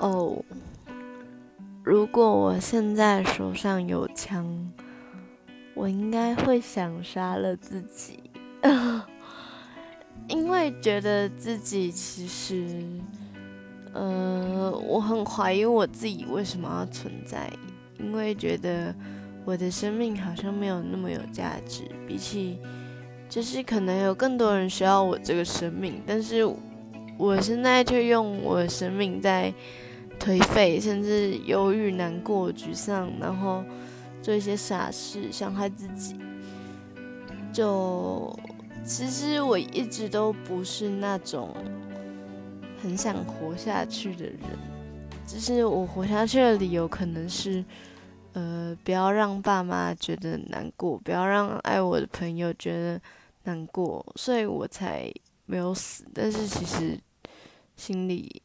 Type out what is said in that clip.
哦，如果我现在手上有枪，我应该会想杀了自己，因为觉得自己其实，呃，我很怀疑我自己为什么要存在，因为觉得我的生命好像没有那么有价值，比起，就是可能有更多人需要我这个生命，但是。我现在却用我的生命在颓废，甚至忧郁、难过、沮丧，然后做一些傻事，伤害自己。就其实我一直都不是那种很想活下去的人，只是我活下去的理由可能是，呃，不要让爸妈觉得难过，不要让爱我的朋友觉得难过，所以我才没有死。但是其实。心里。